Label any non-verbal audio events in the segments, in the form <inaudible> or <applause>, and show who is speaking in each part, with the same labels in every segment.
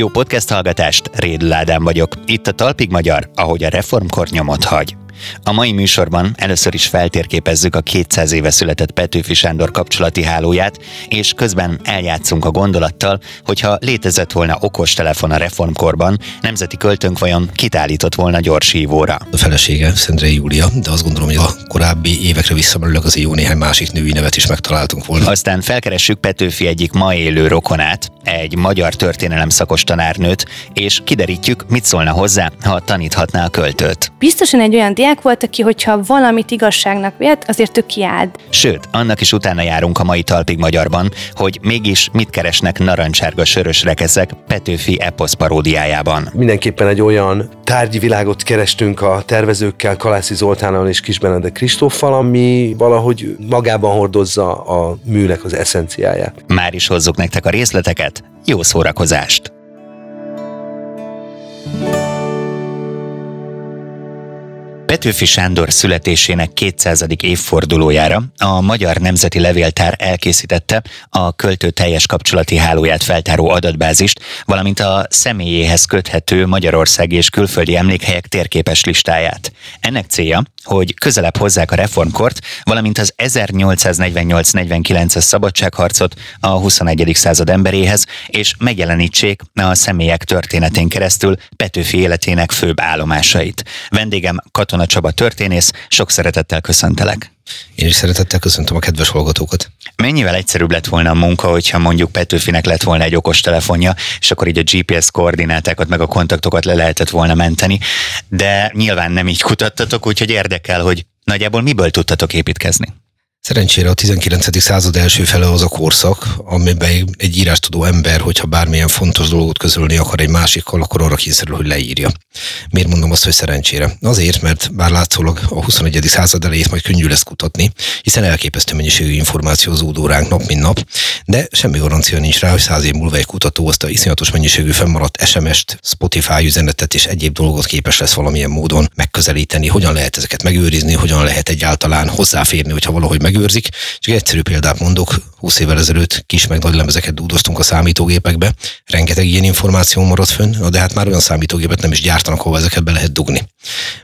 Speaker 1: Jó podcast hallgatást, Rédl Ádám vagyok. Itt a Talpig Magyar, ahogy a reformkor nyomot hagy. A mai műsorban először is feltérképezzük a 200 éve született Petőfi Sándor kapcsolati hálóját, és közben eljátszunk a gondolattal, hogyha létezett volna okostelefon a reformkorban, nemzeti költőnk vajon kitállított volna gyors hívóra.
Speaker 2: A felesége Szendrei Júlia, de azt gondolom, hogy a korábbi évekre visszamenőleg az jó néhány másik női nevet is megtaláltunk volna.
Speaker 1: Aztán felkeressük Petőfi egyik ma élő rokonát, egy magyar történelem szakos tanárnőt, és kiderítjük, mit szólna hozzá, ha taníthatná a költőt.
Speaker 3: Biztosan egy olyan diák volt, aki, hogyha valamit igazságnak vélt, azért ő kiáld.
Speaker 1: Sőt, annak is utána járunk a mai talpig magyarban, hogy mégis mit keresnek narancsárga sörös rekeszek Petőfi eposz paródiájában.
Speaker 4: Mindenképpen egy olyan tárgyi világot kerestünk a tervezőkkel, Kalászi Zoltánnal és Kis Benedek Kristóffal, ami valahogy magában hordozza a műnek az eszenciáját.
Speaker 1: Már is hozzuk nektek a részleteket, jó szórakozást! Petőfi Sándor születésének 200. évfordulójára a Magyar Nemzeti Levéltár elkészítette a költő teljes kapcsolati hálóját feltáró adatbázist, valamint a személyéhez köthető Magyarországi és külföldi emlékhelyek térképes listáját. Ennek célja, hogy közelebb hozzák a reformkort, valamint az 1848-49-es szabadságharcot a 21. század emberéhez, és megjelenítsék a személyek történetén keresztül Petőfi életének főbb állomásait. Vendégem Katona Csaba történész, sok szeretettel köszöntelek.
Speaker 2: Én is szeretettel köszöntöm a kedves hallgatókat.
Speaker 1: Mennyivel egyszerűbb lett volna a munka, hogyha mondjuk Petőfinek lett volna egy okos telefonja, és akkor így a GPS koordinátákat meg a kontaktokat le lehetett volna menteni, de nyilván nem így kutattatok, úgyhogy érdekel, hogy nagyjából miből tudtatok építkezni.
Speaker 2: Szerencsére a 19. század első fele az a korszak, amiben egy írástudó ember, hogyha bármilyen fontos dolgot közölni akar egy másikkal, akkor arra kényszerül, hogy leírja. Miért mondom azt, hogy szerencsére? Azért, mert bár látszólag a 21. század elejét majd könnyű lesz kutatni, hiszen elképesztő mennyiségű információ zúdó ránk nap, mint nap, de semmi garancia nincs rá, hogy száz év múlva egy kutató azt a iszonyatos mennyiségű fennmaradt SMS-t, Spotify üzenetet és egyéb dolgot képes lesz valamilyen módon megközelíteni, hogyan lehet ezeket megőrizni, hogyan lehet egyáltalán hozzáférni, hogyha valahogy megőrzik. Csak egyszerű példát mondok, 20 évvel ezelőtt kis meg nagy lemezeket dúdoztunk a számítógépekbe, rengeteg ilyen információ maradt fönn, de hát már olyan számítógépet nem is gyártanak, ahol ezeket be lehet dugni.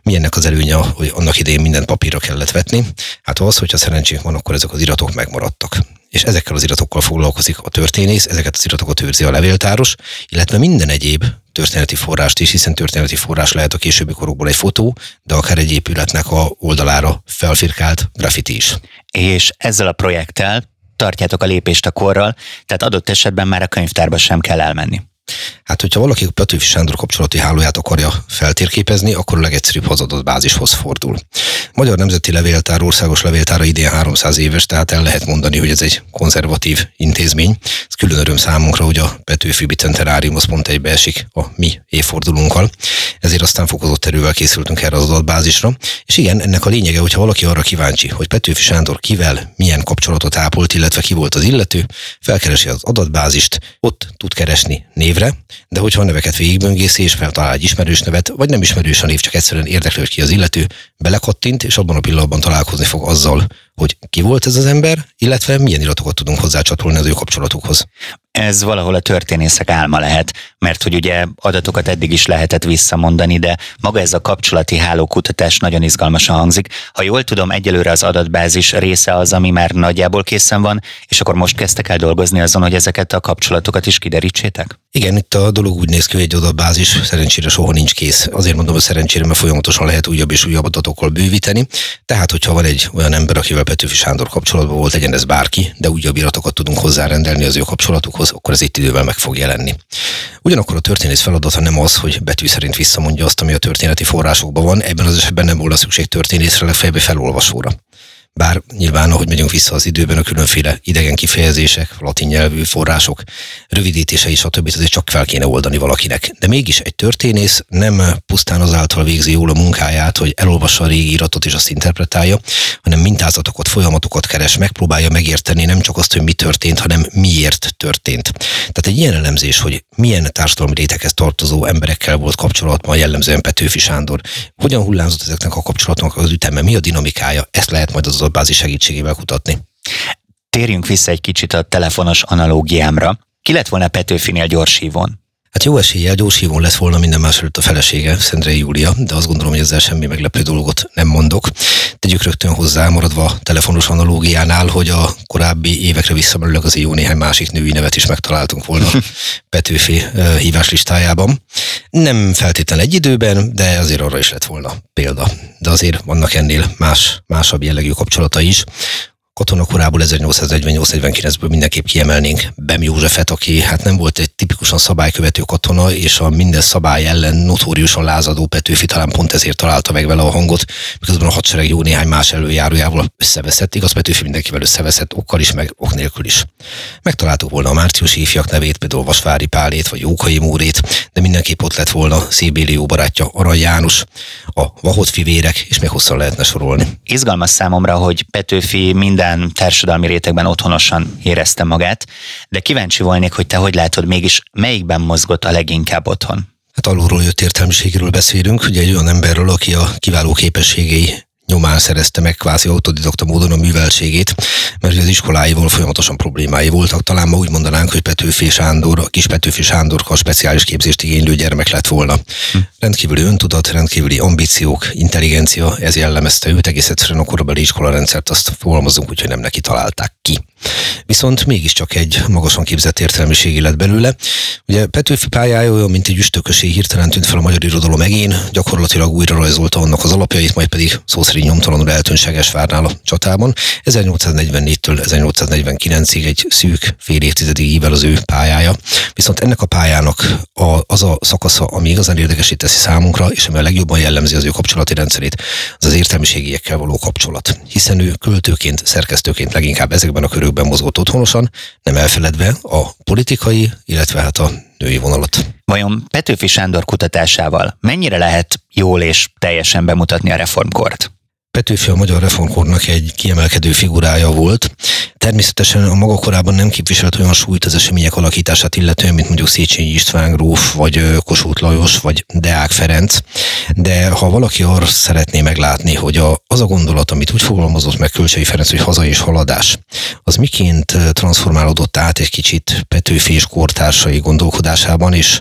Speaker 2: Milyennek az előnye, hogy annak idején minden papírra kellett vetni? Hát az, hogyha szerencsénk van, akkor ezek az iratok megmaradtak és ezekkel az iratokkal foglalkozik a történész, ezeket az iratokat őrzi a levéltáros, illetve minden egyéb történeti forrást is, hiszen történeti forrás lehet a későbbi korokból egy fotó, de akár egy épületnek a oldalára felfirkált graffiti is.
Speaker 1: És ezzel a projekttel tartjátok a lépést a korral, tehát adott esetben már a könyvtárba sem kell elmenni.
Speaker 2: Hát, hogyha valaki a Petőfi Sándor kapcsolati hálóját akarja feltérképezni, akkor a legegyszerűbb hazadott bázishoz fordul. Magyar Nemzeti Levéltár országos levéltára idén 300 éves, tehát el lehet mondani, hogy ez egy konzervatív intézmény. Ez külön öröm számunkra, hogy a Petőfi Bicenterárium az pont egybe esik a mi évfordulunkkal. Ezért aztán fokozott erővel készültünk erre az adatbázisra. És igen, ennek a lényege, hogyha valaki arra kíváncsi, hogy Petőfi Sándor kivel, milyen kapcsolatot ápolt, illetve ki volt az illető, felkeresi az adatbázist, ott tud keresni névre, de hogyha a neveket végigböngészi és feltalál egy ismerős nevet, vagy nem ismerős a név, csak egyszerűen érdekli, hogy ki az illető, belekattint, és abban a pillanatban találkozni fog azzal, hogy ki volt ez az ember, illetve milyen iratokat tudunk hozzácsatolni az ő kapcsolatukhoz.
Speaker 1: Ez valahol a történészek álma lehet, mert hogy ugye adatokat eddig is lehetett visszamondani, de maga ez a kapcsolati hálókutatás nagyon izgalmasan hangzik. Ha jól tudom, egyelőre az adatbázis része az, ami már nagyjából készen van, és akkor most kezdtek el dolgozni azon, hogy ezeket a kapcsolatokat is kiderítsétek?
Speaker 2: Igen, itt a dolog úgy néz ki, hogy egy adatbázis szerencsére soha nincs kész. Azért mondom, hogy szerencsére, mert folyamatosan lehet újabb és újabb adatokkal bővíteni. Tehát, hogyha van egy olyan ember, akivel Petőfi Sándor kapcsolatban volt, legyen ez bárki, de újabb iratokat tudunk hozzárendelni az ő kapcsolatukhoz, akkor ez itt idővel meg fog jelenni. Ugyanakkor a történész feladata nem az, hogy betű szerint visszamondja azt, ami a történeti forrásokban van, ebben az esetben nem volna szükség történészre, legfeljebb felolvasóra. Bár nyilván, ahogy megyünk vissza az időben, a különféle idegen kifejezések, latin nyelvű források, rövidítései, stb. azért csak fel kéne oldani valakinek. De mégis egy történész nem pusztán azáltal végzi jól a munkáját, hogy elolvassa a régi iratot és azt interpretálja, hanem mintázatokat, folyamatokat keres, megpróbálja megérteni nem csak azt, hogy mi történt, hanem miért történt. Tehát egy ilyen elemzés, hogy milyen társadalmi réteghez tartozó emberekkel volt kapcsolatban jellemzően Petőfi Sándor, hogyan hullámzott ezeknek a kapcsolatnak az üteme, mi a dinamikája, ezt lehet majd az adatbázis segítségével kutatni.
Speaker 1: Térjünk vissza egy kicsit a telefonos analógiámra. Ki lett volna Petőfinél gyorshívón?
Speaker 2: Hát jó eséllyel gyorshívón lett volna minden más előtt a felesége, Szendrei Júlia, de azt gondolom, hogy ezzel semmi meglepő dolgot nem mondok. Tegyük rögtön hozzá, maradva telefonos analógiánál, hogy a korábbi évekre visszamenőleg az jó néhány másik női nevet is megtaláltunk volna <laughs> Petőfi hívás listájában. Nem feltétlenül egy időben, de azért arra is lett volna példa. De azért vannak ennél más, másabb jellegű kapcsolata is. Katonakorából 1848-49-ből mindenképp kiemelnénk Bem Józsefet, aki hát nem volt egy tipikusan szabálykövető katona, és a minden szabály ellen notóriusan lázadó Petőfi talán pont ezért találta meg vele a hangot, miközben a hadsereg jó néhány más előjárójával összeveszett. Igaz, Petőfi mindenkivel összeveszett, okkal is, meg ok nélkül is. Megtaláltuk volna a márciusi ifjak nevét, például Vasvári Pálét vagy Jókai Múrét, de mindenképp ott lett volna Szébéli jó barátja Arany János, a Vahot fivérek, és még hosszan lehetne sorolni.
Speaker 1: Izgalmas számomra, hogy Petőfi minden társadalmi rétegben otthonosan érezte magát, de kíváncsi volnék, hogy te hogy látod mégis, melyikben mozgott a leginkább otthon?
Speaker 2: Hát alulról jött értelmiségéről beszélünk, ugye egy olyan emberről, aki a kiváló képességei nyomán szerezte meg kvázi autodidakta módon a műveltségét, mert az iskoláival folyamatosan problémái voltak. Talán ma úgy mondanánk, hogy Petőfi Sándor, a kis Petőfi Sándor a speciális képzést igénylő gyermek lett volna. Hm. Rendkívüli öntudat, rendkívüli ambíciók, intelligencia, ez jellemezte őt, egész egyszerűen a korabeli iskolarendszert azt fogalmazunk, úgyhogy nem neki találták ki. Viszont mégiscsak egy magasan képzett értelmiségi lett belőle. Ugye Petőfi pályája olyan, mint egy üstökösé hirtelen tűnt fel a magyar irodalom megén, gyakorlatilag újra rajzolta annak az alapjait, majd pedig szó szerint nyomtalanul eltűnseges várnál a csatában. 1844-től 1849-ig egy szűk fél évtizedig ível az ő pályája. Viszont ennek a pályának a, az a szakasza, ami igazán érdekesé teszi számunkra, és ami a legjobban jellemzi az ő kapcsolati rendszerét, az az értelmiségiekkel való kapcsolat. Hiszen ő költőként, szerkesztőként leginkább ezekben a körökben mozgott otthonosan, nem elfeledve a politikai, illetve hát a női vonalat.
Speaker 1: Vajon Petőfi Sándor kutatásával mennyire lehet jól és teljesen bemutatni a reformkort?
Speaker 2: Petőfi a magyar reformkornak egy kiemelkedő figurája volt. Természetesen a maga korában nem képviselt olyan súlyt az események alakítását illetően, mint mondjuk Széchenyi István gróf, vagy Kossuth Lajos, vagy Deák Ferenc, de ha valaki arra szeretné meglátni, hogy a, az a gondolat, amit úgy fogalmazott meg Kölcsei Ferenc, hogy haza és haladás, az miként transformálódott át egy kicsit Petőfi és kortársai gondolkodásában, és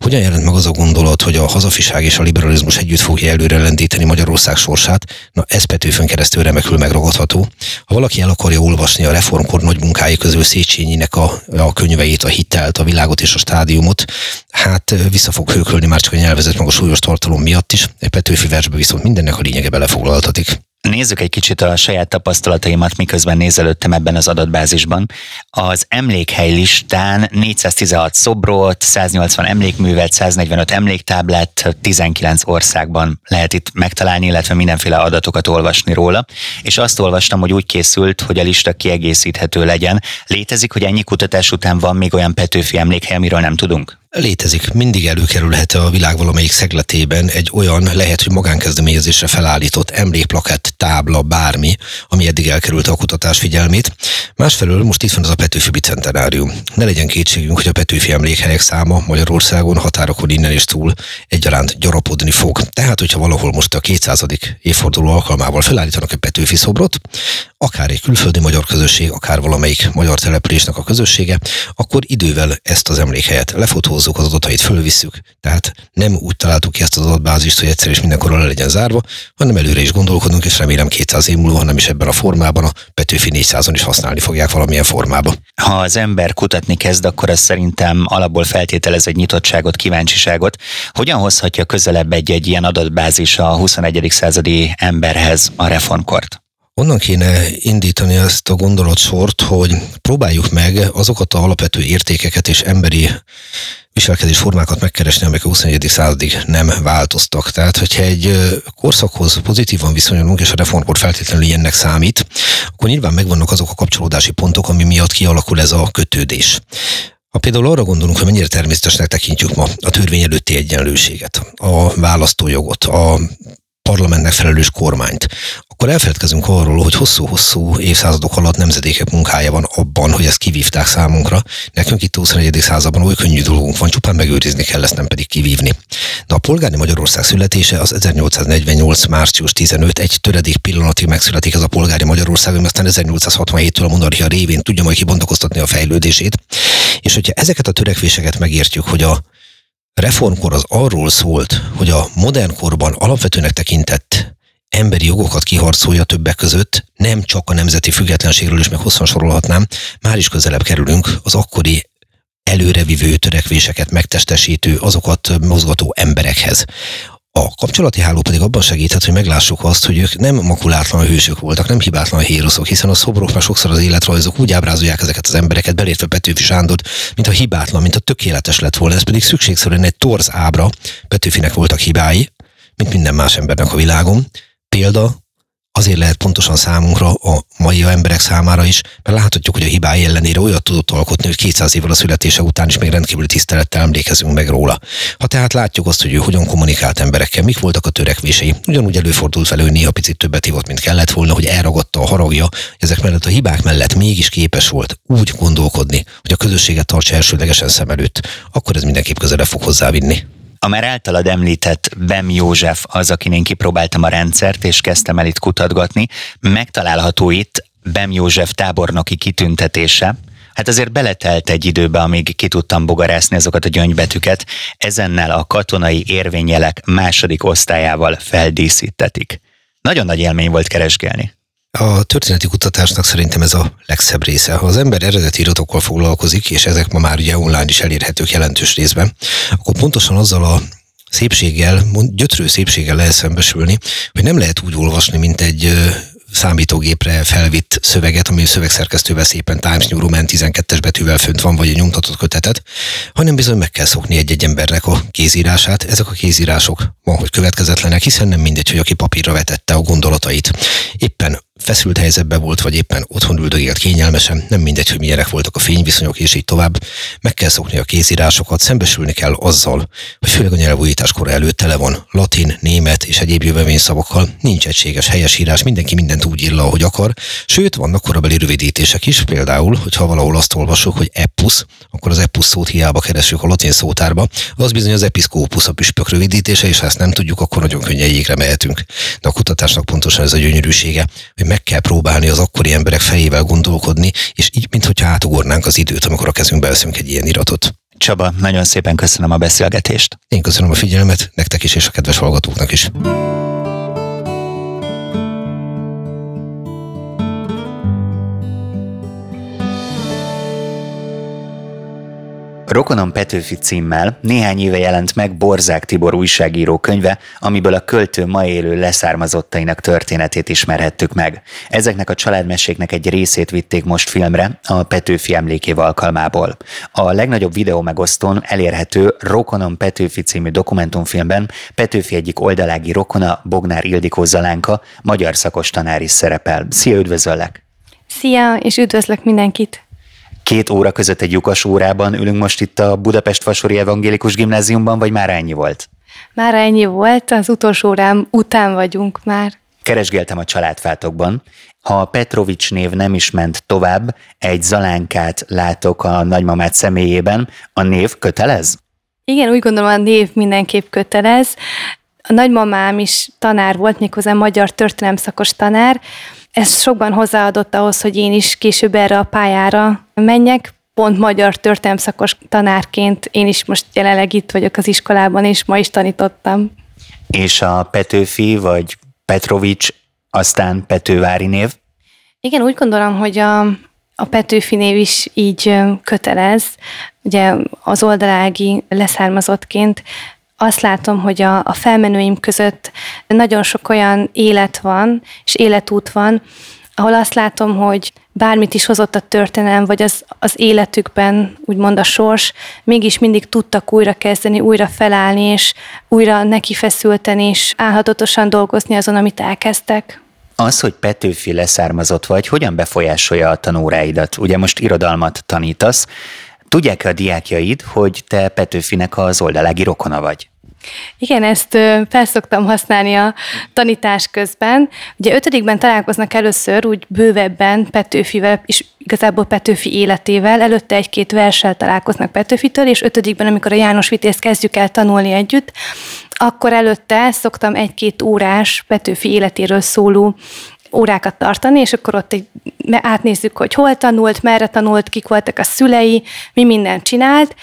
Speaker 2: hogyan jelent meg az a gondolat, hogy a hazafiság és a liberalizmus együtt fogja előre lendíteni Magyarország sorsát, na ez Petőfön keresztül remekül megragadható. Ha valaki el akarja olvasni a reformkor nagy munkái közül Széchenyinek a, a könyveit, a hitelt, a világot és a stádiumot, hát vissza fog hőkölni már csak a nyelvezet meg a súlyos tartalom miatt is. Egy Petőfi versbe viszont mindennek a lényege belefoglaltatik.
Speaker 1: Nézzük egy kicsit a saját tapasztalataimat, miközben nézelődtem ebben az adatbázisban. Az emlékhely listán 416 szobrot, 180 emlékművet, 145 emléktáblát 19 országban lehet itt megtalálni, illetve mindenféle adatokat olvasni róla. És azt olvastam, hogy úgy készült, hogy a lista kiegészíthető legyen. Létezik, hogy ennyi kutatás után van még olyan Petőfi emlékhely, amiről nem tudunk?
Speaker 2: Létezik, mindig előkerülhet a világ valamelyik szegletében egy olyan, lehet, hogy magánkezdeményezésre felállított emlékplakett, tábla, bármi, ami eddig elkerült a kutatás figyelmét. Másfelől most itt van az a Petőfi Bicentenárium. Ne legyen kétségünk, hogy a Petőfi emlékhelyek száma Magyarországon határokon innen és túl egyaránt gyarapodni fog. Tehát, hogyha valahol most a 200. évforduló alkalmával felállítanak egy Petőfi szobrot, akár egy külföldi magyar közösség, akár valamelyik magyar településnek a közössége, akkor idővel ezt az emlékhelyet lefotózzuk, az adatait fölvisszük. Tehát nem úgy találtuk ki ezt az adatbázist, hogy egyszer és mindenkor le legyen zárva, hanem előre is gondolkodunk, és remélem 200 év múlva, nem is ebben a formában, a Petőfi 400-on is használni fogják valamilyen formában.
Speaker 1: Ha az ember kutatni kezd, akkor az szerintem alapból feltételez egy nyitottságot, kíváncsiságot. Hogyan hozhatja közelebb egy-egy ilyen adatbázis a 21. századi emberhez a reformkort?
Speaker 2: Onnan kéne indítani ezt a gondolatsort, hogy próbáljuk meg azokat a alapvető értékeket és emberi viselkedés formákat megkeresni, amelyek a 21. századig nem változtak. Tehát, hogyha egy korszakhoz pozitívan viszonyulunk, és a reformkor feltétlenül ilyennek számít, akkor nyilván megvannak azok a kapcsolódási pontok, ami miatt kialakul ez a kötődés. Ha például arra gondolunk, hogy mennyire természetesnek tekintjük ma a törvény előtti egyenlőséget, a választójogot, a parlamentnek felelős kormányt, akkor elfeledkezünk arról, hogy hosszú-hosszú évszázadok alatt nemzedékek munkája van abban, hogy ezt kivívták számunkra. Nekünk itt 21. században oly könnyű dolgunk van, csupán megőrizni kell, ezt nem pedig kivívni. De a polgári Magyarország születése az 1848. március 15, egy töredék pillanatig megszületik ez a polgári Magyarország, ami aztán 1867-től a monarchia révén tudja majd kibontakoztatni a fejlődését. És hogyha ezeket a törekvéseket megértjük, hogy a reformkor az arról szólt, hogy a modern korban alapvetőnek tekintett emberi jogokat kiharcolja többek között, nem csak a nemzeti függetlenségről is meg hosszan sorolhatnám, már is közelebb kerülünk az akkori előrevivő törekvéseket megtestesítő, azokat mozgató emberekhez. A kapcsolati háló pedig abban segíthet, hogy meglássuk azt, hogy ők nem makulátlan hősök voltak, nem hibátlan héroszok, hiszen a szobrok már sokszor az életrajzok úgy ábrázolják ezeket az embereket, belértve Petőfi Sándor, mint a hibátlan, mint a tökéletes lett volna. Ez pedig szükségszerűen egy torz ábra. Petőfinek voltak hibái, mint minden más embernek a világon. Példa azért lehet pontosan számunkra, a mai emberek számára is, mert láthatjuk, hogy a hibái ellenére olyat tudott alkotni, hogy 200 évvel a születése után is még rendkívül tisztelettel emlékezünk meg róla. Ha tehát látjuk azt, hogy ő hogyan kommunikált emberekkel, mik voltak a törekvései, ugyanúgy előfordult velő, néha picit többet hívott, mint kellett volna, hogy elragadta a haragja, ezek mellett a hibák mellett mégis képes volt úgy gondolkodni, hogy a közösséget tartsa elsődlegesen szem előtt, akkor ez mindenképp közelebb fog hozzávinni.
Speaker 1: A már általad említett Bem József az, akin én kipróbáltam a rendszert, és kezdtem el itt kutatgatni. Megtalálható itt Bem József tábornoki kitüntetése, Hát azért beletelt egy időbe, amíg ki tudtam bogarászni azokat a gyöngybetűket, ezennel a katonai érvényelek második osztályával feldíszítetik. Nagyon nagy élmény volt keresgélni.
Speaker 2: A történeti kutatásnak szerintem ez a legszebb része. Ha az ember eredeti iratokkal foglalkozik, és ezek ma már ugye online is elérhetők jelentős részben, akkor pontosan azzal a szépséggel, gyötrő szépséggel lehet szembesülni, hogy nem lehet úgy olvasni, mint egy számítógépre felvitt szöveget, ami a szövegszerkesztővel szépen Times New Roman 12-es betűvel fönt van, vagy egy nyomtatott kötetet, hanem bizony meg kell szokni egy-egy embernek a kézírását. Ezek a kézírások van, hogy következetlenek, hiszen nem mindegy, hogy aki papírra vetette a gondolatait. Éppen feszült helyzetben volt, vagy éppen otthon üldögélt kényelmesen, nem mindegy, hogy milyenek voltak a fényviszonyok, és így tovább. Meg kell szokni a kézírásokat, szembesülni kell azzal, hogy főleg a nyelvújítás kora előtt tele van latin, német és egyéb jövevényszavakkal, nincs egységes helyesírás, mindenki mindent úgy írja, ahogy akar, sőt, vannak korabeli rövidítések is, például, hogyha valahol azt olvasok, hogy epus, akkor az epus szót hiába keresünk a latin szótárba, az bizony az episzkópus a püspök rövidítése, és ha ezt nem tudjuk, akkor nagyon könnyen jégre mehetünk. De a kutatásnak pontosan ez a gyönyörűsége, hogy meg kell próbálni az akkori emberek fejével gondolkodni, és így, mintha átugornánk az időt, amikor a kezünkbe veszünk egy ilyen iratot.
Speaker 1: Csaba, nagyon szépen köszönöm a beszélgetést.
Speaker 2: Én köszönöm a figyelmet, nektek is és a kedves hallgatóknak is.
Speaker 1: Rokonom Petőfi címmel néhány éve jelent meg Borzák Tibor újságíró könyve, amiből a költő ma élő leszármazottainak történetét ismerhettük meg. Ezeknek a családmeséknek egy részét vitték most filmre a Petőfi emlékév alkalmából. A legnagyobb videó megosztón elérhető Rokonom Petőfi című dokumentumfilmben Petőfi egyik oldalági rokona Bognár Ildikó Zalánka magyar szakos tanár is szerepel. Szia, üdvözöllek!
Speaker 3: Szia, és üdvözlök mindenkit!
Speaker 1: Két óra között egy lyukas órában ülünk most itt a Budapest Vasori Evangélikus Gimnáziumban, vagy már ennyi volt?
Speaker 3: Már ennyi volt, az utolsó órám után vagyunk már.
Speaker 1: Keresgéltem a családfátokban. Ha a Petrovics név nem is ment tovább, egy zalánkát látok a nagymamát személyében. A név kötelez?
Speaker 3: Igen, úgy gondolom, a név mindenképp kötelez. A nagymamám is tanár volt, méghozzá magyar történelemszakos tanár, ez sokban hozzáadott ahhoz, hogy én is később erre a pályára menjek. Pont magyar történelmszakos tanárként én is most jelenleg itt vagyok az iskolában, és ma is tanítottam.
Speaker 1: És a Petőfi vagy Petrovics, aztán Petővári név?
Speaker 3: Igen, úgy gondolom, hogy a, a Petőfi név is így kötelez. Ugye az oldalági leszármazottként azt látom, hogy a, a felmenőim között nagyon sok olyan élet van, és életút van, ahol azt látom, hogy bármit is hozott a történelem, vagy az, az életükben, úgymond a sors, mégis mindig tudtak újra kezdeni, újra felállni, és újra neki feszülten, és álhatatosan dolgozni azon, amit elkezdtek.
Speaker 1: Az, hogy Petőfi leszármazott vagy, hogyan befolyásolja a tanóráidat? Ugye most irodalmat tanítasz, Tudják-e a diákjaid, hogy te Petőfinek az oldalági rokona vagy?
Speaker 3: Igen, ezt felszoktam használni a tanítás közben. Ugye ötödikben találkoznak először úgy bővebben Petőfivel, és igazából Petőfi életével. Előtte egy-két verssel találkoznak Petőfitől, és ötödikben, amikor a János Vitézt kezdjük el tanulni együtt, akkor előtte szoktam egy-két órás Petőfi életéről szóló órákat tartani, és akkor ott egy, átnézzük, hogy hol tanult, merre tanult, kik voltak a szülei, mi mindent csinált,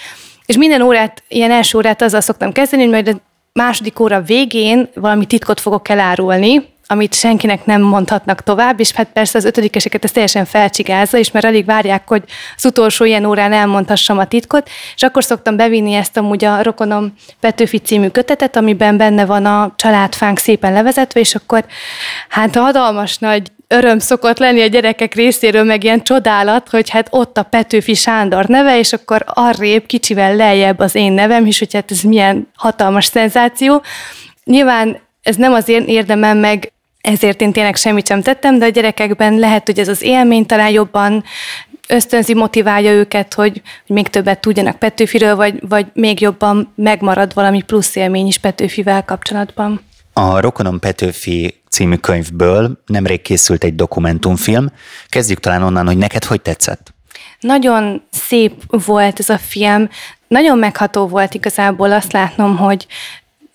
Speaker 3: És minden órát, ilyen első órát azzal szoktam kezdeni, hogy majd a második óra végén valami titkot fogok elárulni, amit senkinek nem mondhatnak tovább, és hát persze az ötödikeseket ez teljesen felcsigázza, és már alig várják, hogy az utolsó ilyen órán elmondhassam a titkot, és akkor szoktam bevinni ezt amúgy a Rokonom Petőfi című kötetet, amiben benne van a családfánk szépen levezetve, és akkor hát hatalmas nagy öröm szokott lenni a gyerekek részéről, meg ilyen csodálat, hogy hát ott a Petőfi Sándor neve, és akkor arrébb kicsivel lejjebb az én nevem, és hogy hát ez milyen hatalmas szenzáció. Nyilván ez nem az én érdemem, meg ezért én tényleg semmit sem tettem, de a gyerekekben lehet, hogy ez az élmény talán jobban ösztönzi, motiválja őket, hogy, hogy még többet tudjanak Petőfiről, vagy, vagy még jobban megmarad valami plusz élmény is Petőfivel kapcsolatban.
Speaker 1: A Rokonom Petőfi című könyvből nemrég készült egy dokumentumfilm. Kezdjük talán onnan, hogy neked hogy tetszett?
Speaker 3: Nagyon szép volt ez a film, nagyon megható volt igazából azt látnom, hogy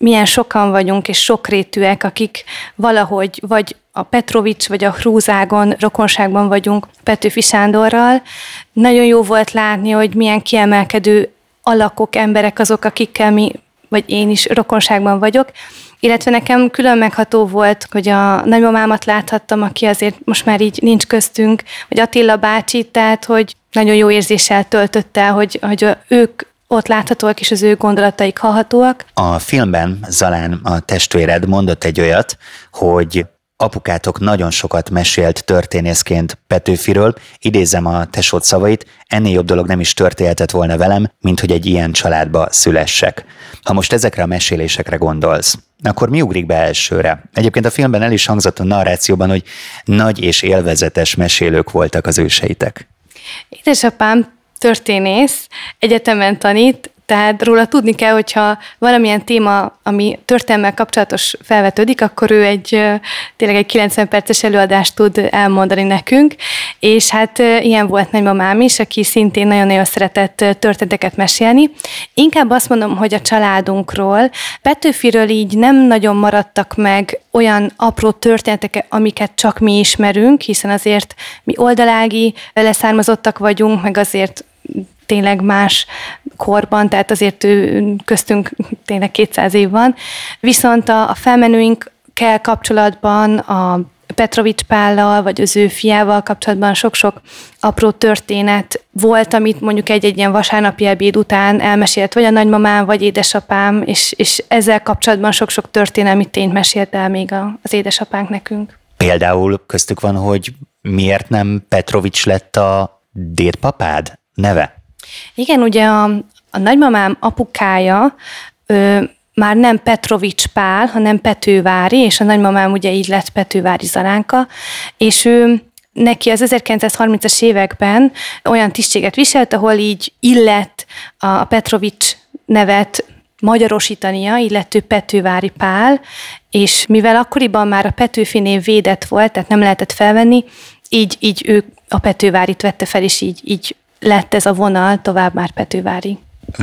Speaker 3: milyen sokan vagyunk, és sokrétűek, akik valahogy vagy a Petrovics vagy a Hrúzágon rokonságban vagyunk Petőfi Sándorral. Nagyon jó volt látni, hogy milyen kiemelkedő alakok, emberek azok, akikkel mi, vagy én is rokonságban vagyok, illetve nekem külön megható volt, hogy a nagymamámat láthattam, aki azért most már így nincs köztünk, vagy Attila bácsi, tehát hogy nagyon jó érzéssel töltött el, hogy, hogy ők ott láthatóak, és az ő gondolataik hallhatóak.
Speaker 1: A filmben Zalán, a testvéred mondott egy olyat, hogy apukátok nagyon sokat mesélt történészként Petőfiről, idézem a tesót szavait, ennél jobb dolog nem is történhetett volna velem, mint hogy egy ilyen családba szülessek. Ha most ezekre a mesélésekre gondolsz, akkor mi ugrik be elsőre? Egyébként a filmben el is hangzott a narrációban, hogy nagy és élvezetes mesélők voltak az őseitek.
Speaker 3: Édesapám történész, egyetemen tanít, tehát róla tudni kell, hogyha valamilyen téma, ami történelmmel kapcsolatos felvetődik, akkor ő egy tényleg egy 90 perces előadást tud elmondani nekünk, és hát ilyen volt nagymamám is, aki szintén nagyon-nagyon szeretett történeteket mesélni. Inkább azt mondom, hogy a családunkról, Petőfiről így nem nagyon maradtak meg olyan apró történetek, amiket csak mi ismerünk, hiszen azért mi oldalági leszármazottak vagyunk, meg azért tényleg más korban, tehát azért köztünk tényleg 200 év van. Viszont a, a felmenőinkkel kapcsolatban a Petrovics Pállal, vagy az ő fiával kapcsolatban sok-sok apró történet volt, amit mondjuk egy-egy ilyen vasárnapi ebéd után elmesélt, vagy a nagymamám, vagy édesapám, és, és ezzel kapcsolatban sok-sok történelmi tényt mesélt el még az édesapánk nekünk.
Speaker 1: Például köztük van, hogy miért nem Petrovics lett a dédpapád neve?
Speaker 3: Igen, ugye a, a nagymamám apukája ö, már nem Petrovics Pál, hanem Petővári, és a nagymamám ugye így lett Petővári Zalánka, és ő neki az 1930-as években olyan tisztséget viselt, ahol így illett a Petrovics nevet magyarosítania, így lett ő Petővári Pál, és mivel akkoriban már a Petőfi név védett volt, tehát nem lehetett felvenni, így, így ő a Petővárit vette fel, és így, így lett ez a vonal tovább már Petővári.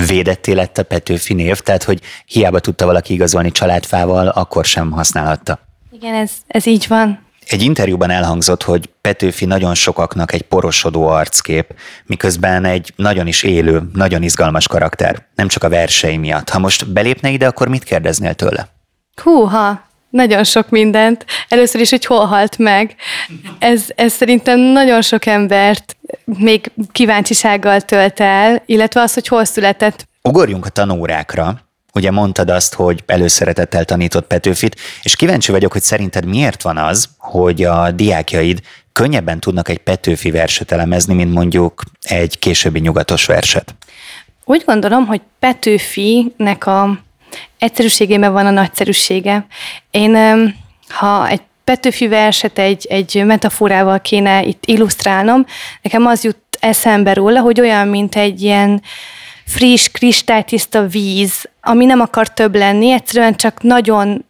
Speaker 1: Védetté lett a Petőfi név, tehát hogy hiába tudta valaki igazolni családfával, akkor sem használhatta.
Speaker 3: Igen, ez, ez így van.
Speaker 1: Egy interjúban elhangzott, hogy Petőfi nagyon sokaknak egy porosodó arckép, miközben egy nagyon is élő, nagyon izgalmas karakter, nem csak a versei miatt. Ha most belépne ide, akkor mit kérdeznél tőle?
Speaker 3: Húha, nagyon sok mindent. Először is, hogy hol halt meg. Ez, ez szerintem nagyon sok embert még kíváncsisággal tölt el, illetve az, hogy hol született.
Speaker 1: Ugorjunk a tanórákra. Ugye mondtad azt, hogy előszeretettel tanított Petőfit, és kíváncsi vagyok, hogy szerinted miért van az, hogy a diákjaid könnyebben tudnak egy Petőfi verset elemezni, mint mondjuk egy későbbi nyugatos verset?
Speaker 3: Úgy gondolom, hogy Petőfinek a egyszerűségében van a nagyszerűsége. Én, ha egy Petőfi verset egy, egy metaforával kéne itt illusztrálnom, nekem az jut eszembe róla, hogy olyan, mint egy ilyen friss, kristálytiszta víz, ami nem akar több lenni, egyszerűen csak nagyon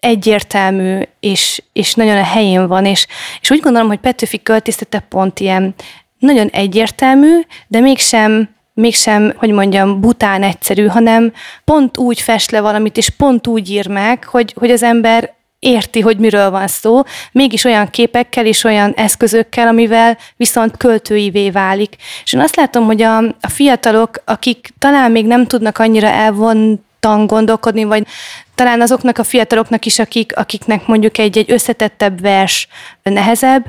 Speaker 3: egyértelmű, és, és nagyon a helyén van, és, és úgy gondolom, hogy Petőfi költészete pont ilyen nagyon egyértelmű, de mégsem mégsem, hogy mondjam, bután egyszerű, hanem pont úgy fest le valamit, és pont úgy ír meg, hogy, hogy az ember érti, hogy miről van szó, mégis olyan képekkel és olyan eszközökkel, amivel viszont költőivé válik. És én azt látom, hogy a, a fiatalok, akik talán még nem tudnak annyira elvontan gondolkodni, vagy talán azoknak a fiataloknak is, akik, akiknek mondjuk egy, egy összetettebb vers nehezebb,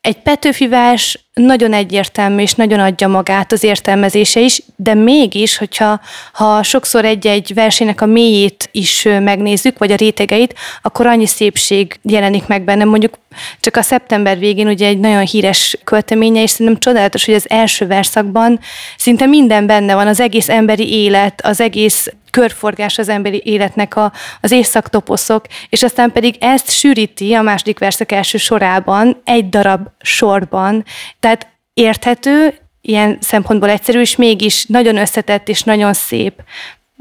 Speaker 3: egy Petőfi vers nagyon egyértelmű és nagyon adja magát az értelmezése is, de mégis, hogyha ha sokszor egy-egy versének a mélyét is megnézzük, vagy a rétegeit, akkor annyi szépség jelenik meg benne. Mondjuk csak a szeptember végén ugye egy nagyon híres költeménye, és szerintem csodálatos, hogy az első verszakban szinte minden benne van, az egész emberi élet, az egész körforgás az emberi életnek a, az éjszaktoposzok, és aztán pedig ezt sűríti a második verszak első sorában, egy darab sorban, tehát érthető, ilyen szempontból egyszerű, és mégis nagyon összetett és nagyon szép.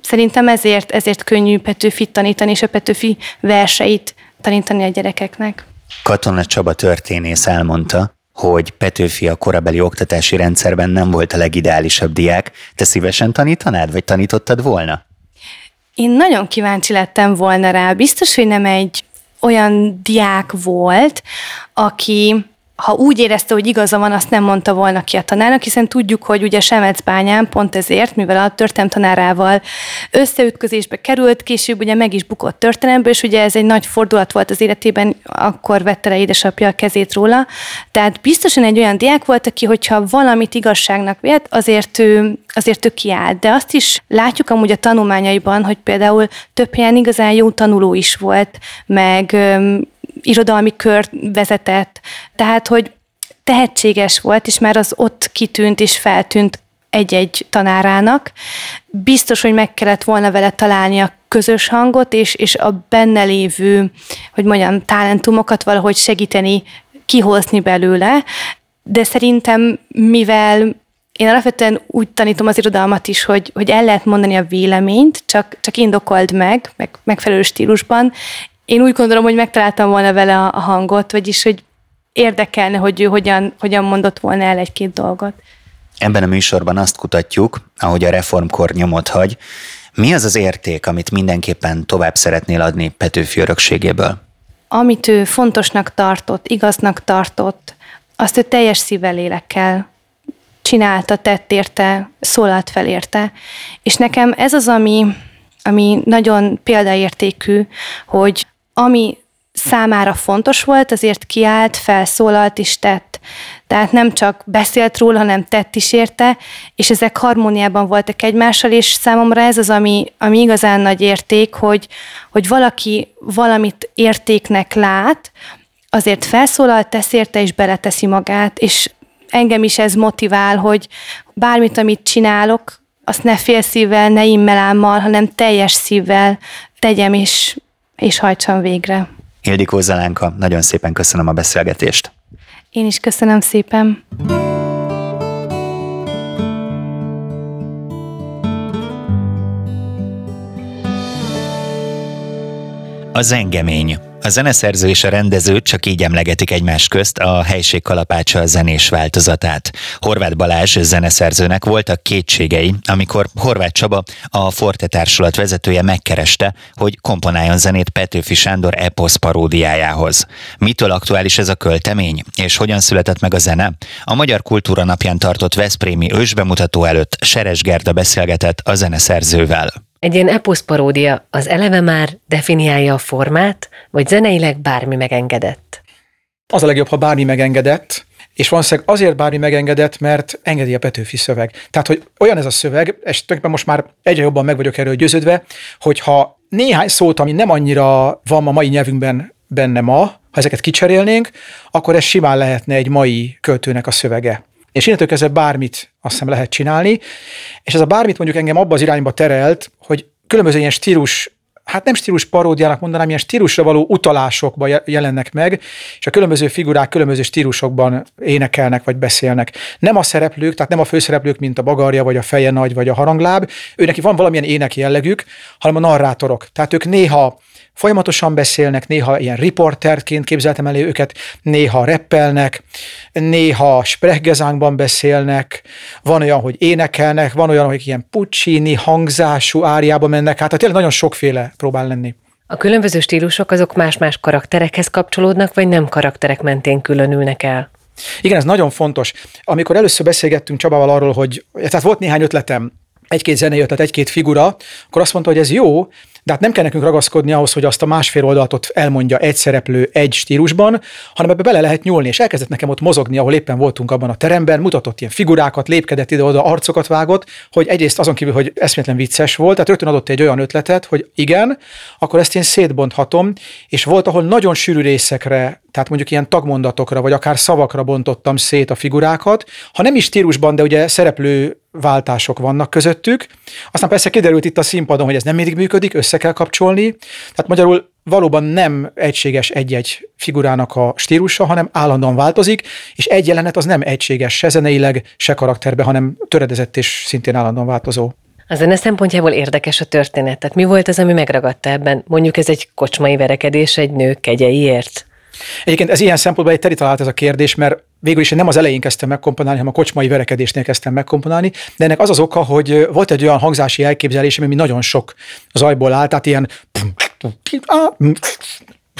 Speaker 3: Szerintem ezért, ezért könnyű Petőfit tanítani, és a Petőfi verseit tanítani a gyerekeknek.
Speaker 1: Katona Csaba történész elmondta, hogy Petőfi a korabeli oktatási rendszerben nem volt a legideálisabb diák. Te szívesen tanítanád, vagy tanítottad volna?
Speaker 3: Én nagyon kíváncsi lettem volna rá. Biztos, hogy nem egy olyan diák volt, aki ha úgy érezte, hogy igaza van, azt nem mondta volna ki a tanárnak, hiszen tudjuk, hogy ugye Semecbányán pont ezért, mivel a történelem tanárával összeütközésbe került, később ugye meg is bukott történelemből, és ugye ez egy nagy fordulat volt az életében, akkor vette le édesapja a kezét róla. Tehát biztosan egy olyan diák volt, aki, hogyha valamit igazságnak vett, azért ő, azért ő kiállt. De azt is látjuk amúgy a tanulmányaiban, hogy például több helyen igazán jó tanuló is volt, meg irodalmi kört vezetett, tehát hogy tehetséges volt, és már az ott kitűnt és feltűnt egy-egy tanárának. Biztos, hogy meg kellett volna vele találni a közös hangot, és, és a benne lévő, hogy mondjam, talentumokat valahogy segíteni, kihozni belőle, de szerintem, mivel én alapvetően úgy tanítom az irodalmat is, hogy, hogy el lehet mondani a véleményt, csak, csak indokold meg, meg megfelelő stílusban, én úgy gondolom, hogy megtaláltam volna vele a, a hangot, vagyis, hogy érdekelne, hogy ő hogyan, hogyan mondott volna el egy-két dolgot.
Speaker 1: Ebben a műsorban azt kutatjuk, ahogy a reformkor nyomot hagy, mi az az érték, amit mindenképpen tovább szeretnél adni Petőfi örökségéből?
Speaker 3: Amit ő fontosnak tartott, igaznak tartott, azt ő teljes szívvel lélekkel csinálta, tett érte, szólalt fel érte. És nekem ez az, ami, ami nagyon példaértékű, hogy ami számára fontos volt, azért kiállt, felszólalt is tett. Tehát nem csak beszélt róla, hanem tett is érte, és ezek harmóniában voltak egymással, és számomra ez az, ami, ami igazán nagy érték, hogy, hogy valaki valamit értéknek lát, azért felszólal, tesz érte, és beleteszi magát, és engem is ez motivál, hogy bármit, amit csinálok, azt ne félszívvel, ne immelámmal, hanem teljes szívvel tegyem, és és hajtsam végre.
Speaker 1: Ildikó Zelánka, nagyon szépen köszönöm a beszélgetést.
Speaker 3: Én is köszönöm szépen.
Speaker 1: A zengemény a zeneszerző és a rendező csak így emlegetik egymás közt a helység kalapácsa zenés változatát. Horváth Balázs zeneszerzőnek voltak kétségei, amikor Horváth Csaba, a Forte Társulat vezetője megkereste, hogy komponáljon zenét Petőfi Sándor eposz paródiájához. Mitől aktuális ez a költemény, és hogyan született meg a zene? A Magyar Kultúra napján tartott Veszprémi ősbemutató előtt Seres Gerda beszélgetett a zeneszerzővel.
Speaker 5: Egy ilyen eposz paródia az eleve már definiálja a formát, vagy zeneileg bármi megengedett?
Speaker 6: Az a legjobb, ha bármi megengedett, és valószínűleg azért bármi megengedett, mert engedi a Petőfi szöveg. Tehát, hogy olyan ez a szöveg, és most már egyre jobban meg vagyok erről győződve, hogyha néhány szót, ami nem annyira van a mai nyelvünkben benne ma, ha ezeket kicserélnénk, akkor ez simán lehetne egy mai költőnek a szövege. És innentől kezdve bármit azt hiszem lehet csinálni, és ez a bármit mondjuk engem abba az irányba terelt, hogy különböző ilyen stílus hát nem stílus paródiának mondanám, ilyen stílusra való utalásokban jelennek meg, és a különböző figurák különböző stílusokban énekelnek vagy beszélnek. Nem a szereplők, tehát nem a főszereplők, mint a bagarja, vagy a feje nagy, vagy a harangláb, őnek van valamilyen ének jellegük, hanem a narrátorok. Tehát ők néha Folyamatosan beszélnek, néha ilyen riporterként képzeltem elé őket, néha reppelnek, néha sprechgezánkban beszélnek, van olyan, hogy énekelnek, van olyan, hogy ilyen Puccini hangzású áriába mennek, hát, hát tényleg nagyon sokféle próbál lenni.
Speaker 5: A különböző stílusok azok más-más karakterekhez kapcsolódnak, vagy nem karakterek mentén különülnek el?
Speaker 6: Igen, ez nagyon fontos. Amikor először beszélgettünk Csabával arról, hogy tehát volt néhány ötletem, egy-két zenei ötlet, egy-két figura, akkor azt mondta, hogy ez jó, de hát nem kell nekünk ragaszkodni ahhoz, hogy azt a másfél oldalt ott elmondja egy szereplő egy stílusban, hanem ebbe bele lehet nyúlni, és elkezdett nekem ott mozogni, ahol éppen voltunk abban a teremben, mutatott ilyen figurákat, lépkedett ide-oda, arcokat vágott, hogy egyrészt azon kívül, hogy eszméletlen vicces volt, tehát rögtön adott egy olyan ötletet, hogy igen, akkor ezt én szétbonthatom, és volt, ahol nagyon sűrű részekre, tehát mondjuk ilyen tagmondatokra, vagy akár szavakra bontottam szét a figurákat, ha nem is stílusban, de ugye szereplő váltások vannak közöttük. Aztán persze kiderült itt a színpadon, hogy ez nem mindig működik, össze kell kapcsolni. Tehát magyarul valóban nem egységes egy-egy figurának a stílusa, hanem állandóan változik, és egy jelenet az nem egységes se zeneileg, se karakterbe, hanem töredezett és szintén állandóan változó.
Speaker 5: A zene szempontjából érdekes a történet. Tehát mi volt az, ami megragadta ebben? Mondjuk ez egy kocsmai verekedés egy nő kegyeiért?
Speaker 6: Egyébként ez ilyen szempontból egy teri talált ez a kérdés, mert végül is én nem az elején kezdtem megkomponálni, hanem a kocsmai verekedésnél kezdtem megkomponálni, de ennek az az oka, hogy volt egy olyan hangzási elképzelésem, ami nagyon sok zajból áll, tehát ilyen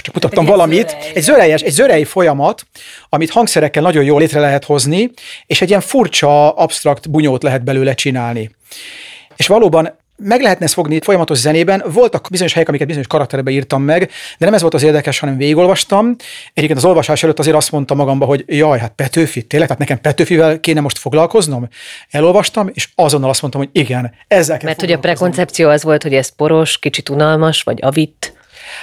Speaker 6: csak mutattam egy valamit, zörej. egy zörelyes, egy zörej folyamat, amit hangszerekkel nagyon jól létre lehet hozni, és egy ilyen furcsa, absztrakt bunyót lehet belőle csinálni. És valóban meg lehetne ezt fogni folyamatos zenében. Voltak bizonyos helyek, amiket bizonyos karakterbe írtam meg, de nem ez volt az érdekes, hanem végigolvastam. Egyébként az olvasás előtt azért azt mondtam magamba, hogy jaj, hát Petőfi, tényleg, tehát nekem Petőfivel kéne most foglalkoznom. Elolvastam, és azonnal azt mondtam, hogy igen, ezzel kell
Speaker 5: Mert hogy a prekoncepció az volt, hogy ez poros, kicsit unalmas, vagy avit.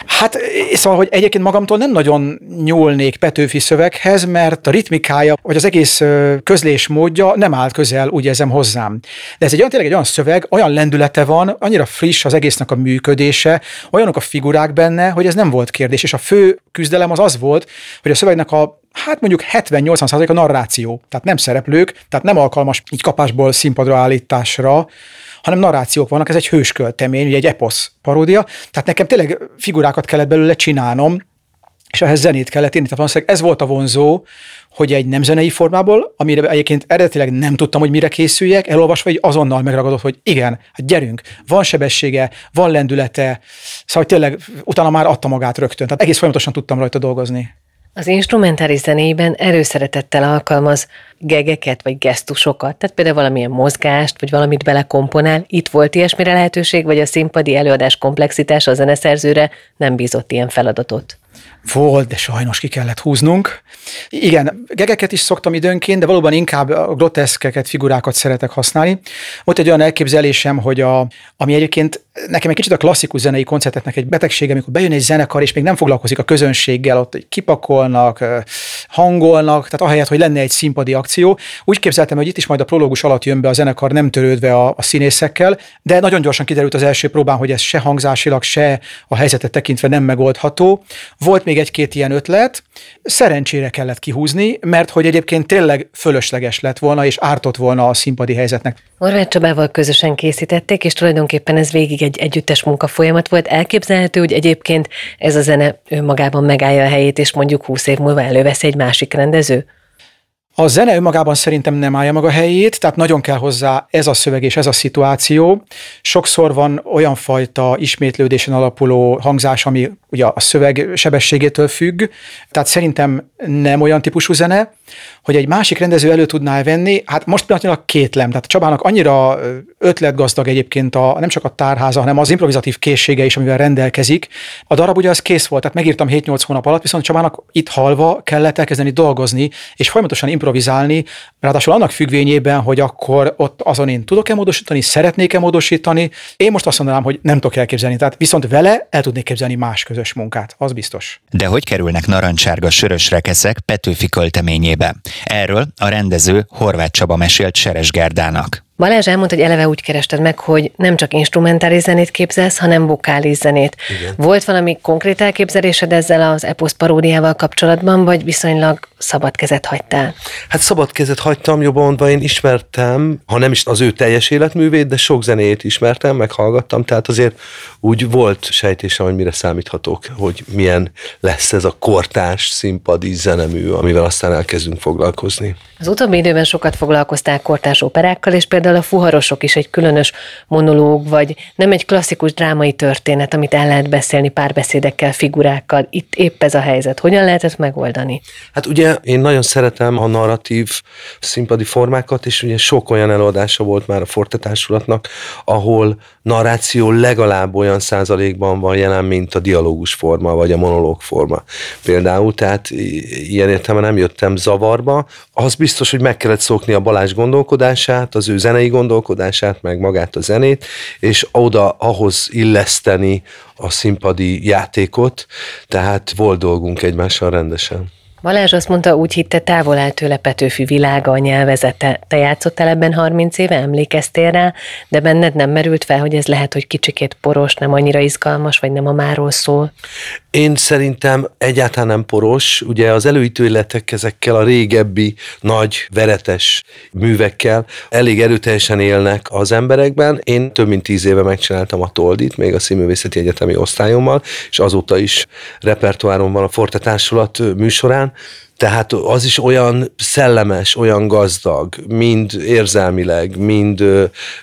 Speaker 6: Hát szóval, hogy egyébként magamtól nem nagyon nyúlnék Petőfi szöveghez, mert a ritmikája, vagy az egész közlésmódja nem állt közel, úgy érzem hozzám. De ez egy olyan, tényleg egy olyan szöveg, olyan lendülete van, annyira friss az egésznek a működése, olyanok a figurák benne, hogy ez nem volt kérdés. És a fő küzdelem az az volt, hogy a szövegnek a hát mondjuk 70-80 a narráció, tehát nem szereplők, tehát nem alkalmas így kapásból színpadra állításra, hanem narrációk vannak, ez egy hősköltemény, ugye egy eposz paródia, tehát nekem tényleg figurákat kellett belőle csinálnom, és ehhez zenét kellett írni. Tehát ez volt a vonzó, hogy egy nem zenei formából, amire egyébként eredetileg nem tudtam, hogy mire készüljek, elolvasva egy azonnal megragadott, hogy igen, hát gyerünk, van sebessége, van lendülete, szóval tényleg utána már adta magát rögtön. Tehát egész folyamatosan tudtam rajta dolgozni.
Speaker 5: Az instrumentális zenében erőszeretettel alkalmaz gegeket vagy gesztusokat, tehát például valamilyen mozgást, vagy valamit belekomponál. Itt volt ilyesmire lehetőség, vagy a színpadi előadás komplexitása a zeneszerzőre nem bízott ilyen feladatot?
Speaker 6: Volt, de sajnos ki kellett húznunk. Igen, gegeket is szoktam időnként, de valóban inkább a groteszkeket, figurákat szeretek használni. Volt egy olyan elképzelésem, hogy a, ami egyébként nekem egy kicsit a klasszikus zenei koncerteknek egy betegsége, amikor bejön egy zenekar, és még nem foglalkozik a közönséggel, ott kipakolnak, hangolnak, tehát ahelyett, hogy lenne egy színpadi akció. Úgy képzeltem, hogy itt is majd a prológus alatt jön be a zenekar, nem törődve a, a színészekkel, de nagyon gyorsan kiderült az első próbán, hogy ez se hangzásilag, se a helyzetet tekintve nem megoldható. Volt még egy-két ilyen ötlet, szerencsére kellett kihúzni, mert hogy egyébként tényleg fölösleges lett volna, és ártott volna a színpadi helyzetnek.
Speaker 5: Horváth Csabával közösen készítették, és tulajdonképpen ez végig egy együttes munka folyamat volt. Elképzelhető, hogy egyébként ez a zene önmagában megállja a helyét, és mondjuk 20 év múlva elővesz egy másik rendező?
Speaker 6: A zene önmagában szerintem nem állja meg a helyét, tehát nagyon kell hozzá ez a szöveg és ez a szituáció. Sokszor van olyan fajta ismétlődésen alapuló hangzás, ami ugye a szöveg sebességétől függ, tehát szerintem nem olyan típusú zene, hogy egy másik rendező elő tudná venni, hát most pillanatnyilag kétlem, tehát Csabának annyira ötletgazdag egyébként a, nem csak a tárháza, hanem az improvizatív készsége is, amivel rendelkezik. A darab ugye az kész volt, tehát megírtam 7-8 hónap alatt, viszont Csabának itt halva kellett elkezdeni dolgozni, és folyamatosan improvizálni, ráadásul annak függvényében, hogy akkor ott azon én tudok-e módosítani, szeretnék-e módosítani. Én most azt mondanám, hogy nem tudok elképzelni, tehát viszont vele el tudnék képzelni más közös munkát, az biztos.
Speaker 1: De hogy kerülnek narancsárga sörös rekeszek Petőfi költeményébe? Erről a rendező Horváth Csaba mesélt Seres Gerdának.
Speaker 5: Balázs elmondta, hogy eleve úgy kerested meg, hogy nem csak instrumentális zenét képzelsz, hanem vokális zenét. Igen. Volt valami konkrét elképzelésed ezzel az eposz paródiával kapcsolatban, vagy viszonylag szabad kezet hagytál?
Speaker 4: Hát szabad kezet hagytam, jobban mondva én ismertem, ha nem is az ő teljes életművét, de sok zenét ismertem, meghallgattam, tehát azért úgy volt sejtésem, hogy mire számíthatok, hogy milyen lesz ez a kortárs színpadi zenemű, amivel aztán elkezdünk foglalkozni.
Speaker 5: Az utóbbi időben sokat foglalkoztál kortárs operákkal, és például például a fuharosok is egy különös monológ, vagy nem egy klasszikus drámai történet, amit el lehet beszélni párbeszédekkel, figurákkal. Itt épp ez a helyzet. Hogyan lehet ezt megoldani?
Speaker 4: Hát ugye én nagyon szeretem a narratív színpadi formákat, és ugye sok olyan előadása volt már a Forte Társulatnak, ahol narráció legalább olyan százalékban van jelen, mint a dialógus forma, vagy a monológ forma. Például, tehát ilyen értelemben nem jöttem zavarba. Az biztos, hogy meg kellett szokni a Balázs gondolkodását, az ő zenei gondolkodását, meg magát a zenét, és oda ahhoz illeszteni a színpadi játékot, tehát volt dolgunk egymással rendesen.
Speaker 5: Balázs azt mondta, úgy hitte, távol áll tőle Petőfi világa, a nyelvezete. Te játszottál ebben 30 éve, emlékeztél rá, de benned nem merült fel, hogy ez lehet, hogy kicsikét poros, nem annyira izgalmas, vagy nem a máról szól?
Speaker 4: Én szerintem egyáltalán nem poros. Ugye az előítőletek ezekkel a régebbi, nagy, veretes művekkel elég erőteljesen élnek az emberekben. Én több mint tíz éve megcsináltam a Toldit, még a Színművészeti Egyetemi osztályommal, és azóta is repertoáron van a Forte Társulat műsorán, tehát az is olyan szellemes, olyan gazdag, mind érzelmileg, mind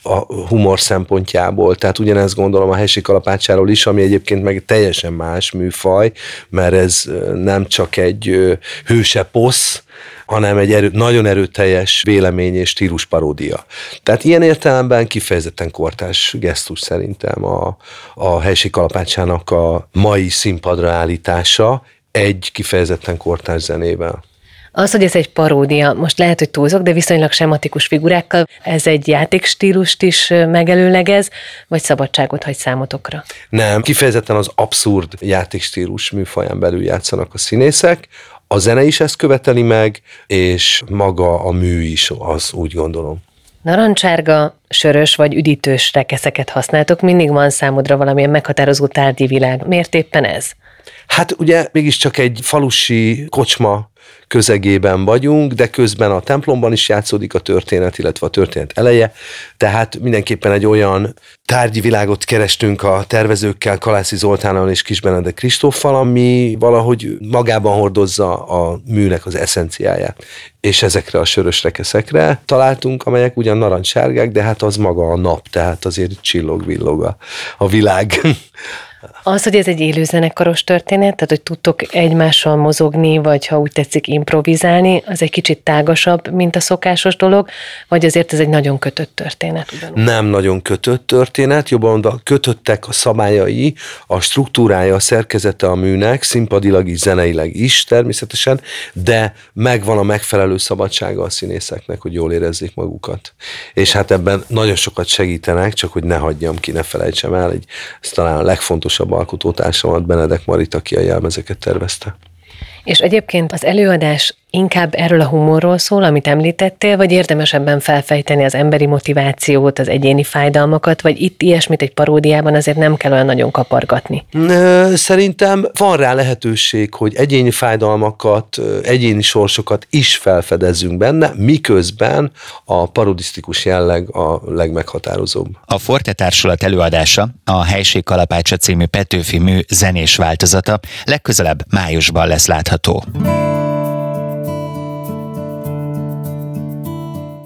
Speaker 4: a humor szempontjából. Tehát ugyanezt gondolom a helység kalapácsáról is, ami egyébként meg teljesen más műfaj, mert ez nem csak egy hőse posz, hanem egy erő, nagyon erőteljes vélemény és stílus paródia. Tehát ilyen értelemben kifejezetten kortás gesztus szerintem a, a helység kalapácsának a mai színpadra állítása, egy kifejezetten kortárs zenével.
Speaker 5: Az, hogy ez egy paródia, most lehet, hogy túlzok, de viszonylag sematikus figurákkal, ez egy játékstílust is megelőlegez, vagy szabadságot hagy számotokra?
Speaker 4: Nem, kifejezetten az abszurd játékstílus műfaján belül játszanak a színészek, a zene is ezt követeli meg, és maga a mű is, az úgy gondolom.
Speaker 5: Narancsárga, sörös vagy üdítős rekeszeket használtok, mindig van számodra valamilyen meghatározó tárgyi világ. Miért éppen ez?
Speaker 4: Hát ugye mégiscsak egy falusi kocsma közegében vagyunk, de közben a templomban is játszódik a történet, illetve a történet eleje, tehát mindenképpen egy olyan tárgyi világot kerestünk a tervezőkkel, Kalászi Zoltánnal és Kis Benedek Kristóffal, ami valahogy magában hordozza a műnek az eszenciáját. És ezekre a sörös rekeszekre találtunk, amelyek ugyan narancssárgák, de hát az maga a nap, tehát azért csillog-villog a, a világ
Speaker 5: az, hogy ez egy élő zenekaros történet, tehát hogy tudtok egymással mozogni, vagy ha úgy tetszik improvizálni, az egy kicsit tágasabb, mint a szokásos dolog, vagy azért ez egy nagyon kötött történet?
Speaker 4: Ugyanúgy? Nem nagyon kötött történet, jobban a kötöttek a szabályai, a struktúrája, a szerkezete a műnek, színpadilag is, zeneileg is természetesen, de megvan a megfelelő szabadsága a színészeknek, hogy jól érezzék magukat. És hát ebben nagyon sokat segítenek, csak hogy ne hagyjam ki, ne felejtsem el, egy, ez talán a legfontosabb alkotótársamat, Benedek Marit, aki a jelmezeket tervezte.
Speaker 5: És egyébként az előadás inkább erről a humorról szól, amit említettél, vagy érdemesebben felfejteni az emberi motivációt, az egyéni fájdalmakat, vagy itt ilyesmit egy paródiában azért nem kell olyan nagyon kapargatni?
Speaker 4: Szerintem van rá lehetőség, hogy egyéni fájdalmakat, egyéni sorsokat is felfedezzünk benne, miközben a parodisztikus jelleg a legmeghatározóbb.
Speaker 1: A Forte Társulat előadása, a Helység Kalapácsa című Petőfi mű zenés változata legközelebb májusban lesz látható.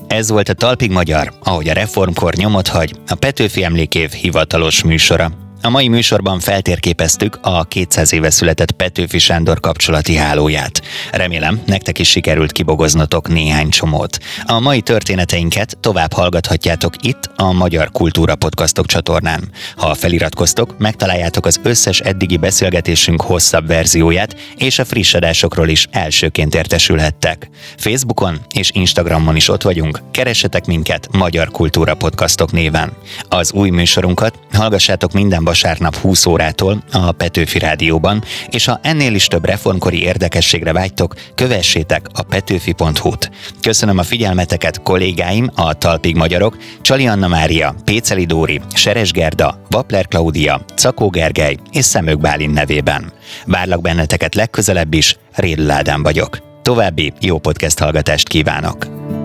Speaker 1: Ez volt a Talpig Magyar, ahogy a reformkor nyomot hagy, a Petőfi Emlékév hivatalos műsora. A mai műsorban feltérképeztük a 200 éve született Petőfi Sándor kapcsolati hálóját. Remélem, nektek is sikerült kibogoznatok néhány csomót. A mai történeteinket tovább hallgathatjátok itt a Magyar Kultúra Podcastok csatornán. Ha feliratkoztok, megtaláljátok az összes eddigi beszélgetésünk hosszabb verzióját, és a friss adásokról is elsőként értesülhettek. Facebookon és Instagramon is ott vagyunk, keressetek minket Magyar Kultúra Podcastok néven. Az új műsorunkat hallgassátok minden vasárnap 20 órától a Petőfi Rádióban, és ha ennél is több reformkori érdekességre vágytok, kövessétek a petőfi.hu-t. Köszönöm a figyelmeteket kollégáim, a Talpig Magyarok, Csali Anna Mária, Péceli Dóri, Seres Gerda, Vapler Klaudia, Cakó Gergely és Szemők Bálin nevében. Várlak benneteket legközelebb is, Rédl Ádám vagyok. További jó podcast hallgatást kívánok!